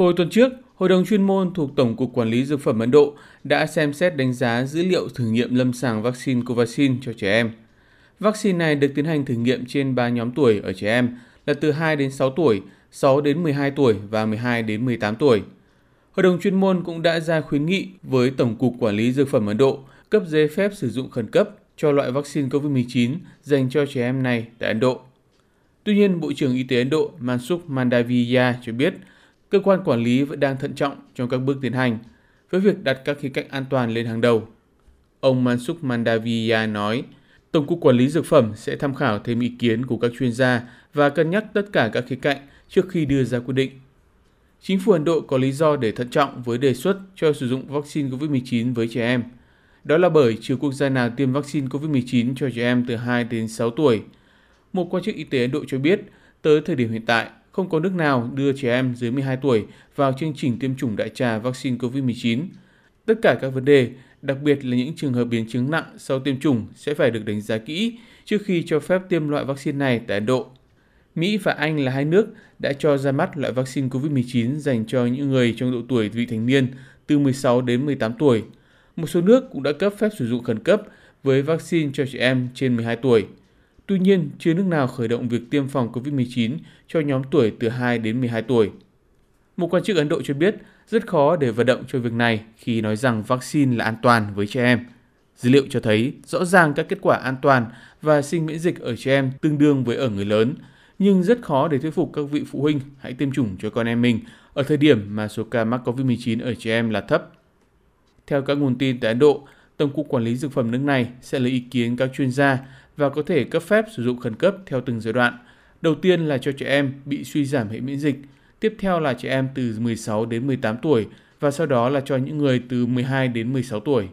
Hồi tuần trước, Hội đồng chuyên môn thuộc Tổng cục Quản lý Dược phẩm Ấn Độ đã xem xét đánh giá dữ liệu thử nghiệm lâm sàng vaccine Covaxin cho trẻ em. Vaccine này được tiến hành thử nghiệm trên 3 nhóm tuổi ở trẻ em là từ 2 đến 6 tuổi, 6 đến 12 tuổi và 12 đến 18 tuổi. Hội đồng chuyên môn cũng đã ra khuyến nghị với Tổng cục Quản lý Dược phẩm Ấn Độ cấp giấy phép sử dụng khẩn cấp cho loại vaccine COVID-19 dành cho trẻ em này tại Ấn Độ. Tuy nhiên, Bộ trưởng Y tế Ấn Độ Mansukh Mandaviya cho biết cơ quan quản lý vẫn đang thận trọng trong các bước tiến hành với việc đặt các khía cạnh an toàn lên hàng đầu. Ông Mansukh Mandaviya nói, Tổng cục Quản lý Dược phẩm sẽ tham khảo thêm ý kiến của các chuyên gia và cân nhắc tất cả các khía cạnh trước khi đưa ra quyết định. Chính phủ Ấn Độ có lý do để thận trọng với đề xuất cho sử dụng vaccine COVID-19 với trẻ em. Đó là bởi chưa quốc gia nào tiêm vaccine COVID-19 cho trẻ em từ 2 đến 6 tuổi. Một quan chức y tế Ấn Độ cho biết, tới thời điểm hiện tại, không có nước nào đưa trẻ em dưới 12 tuổi vào chương trình tiêm chủng đại trà vaccine COVID-19. Tất cả các vấn đề, đặc biệt là những trường hợp biến chứng nặng sau tiêm chủng sẽ phải được đánh giá kỹ trước khi cho phép tiêm loại vaccine này tại Ấn Độ. Mỹ và Anh là hai nước đã cho ra mắt loại vaccine COVID-19 dành cho những người trong độ tuổi vị thành niên từ 16 đến 18 tuổi. Một số nước cũng đã cấp phép sử dụng khẩn cấp với vaccine cho trẻ em trên 12 tuổi. Tuy nhiên, chưa nước nào khởi động việc tiêm phòng COVID-19 cho nhóm tuổi từ 2 đến 12 tuổi. Một quan chức Ấn Độ cho biết rất khó để vận động cho việc này khi nói rằng vaccine là an toàn với trẻ em. Dữ liệu cho thấy rõ ràng các kết quả an toàn và sinh miễn dịch ở trẻ em tương đương với ở người lớn, nhưng rất khó để thuyết phục các vị phụ huynh hãy tiêm chủng cho con em mình ở thời điểm mà số ca mắc COVID-19 ở trẻ em là thấp. Theo các nguồn tin tại Ấn Độ, Tổng cục Quản lý Dược phẩm nước này sẽ lấy ý kiến các chuyên gia và có thể cấp phép sử dụng khẩn cấp theo từng giai đoạn. Đầu tiên là cho trẻ em bị suy giảm hệ miễn dịch, tiếp theo là trẻ em từ 16 đến 18 tuổi và sau đó là cho những người từ 12 đến 16 tuổi.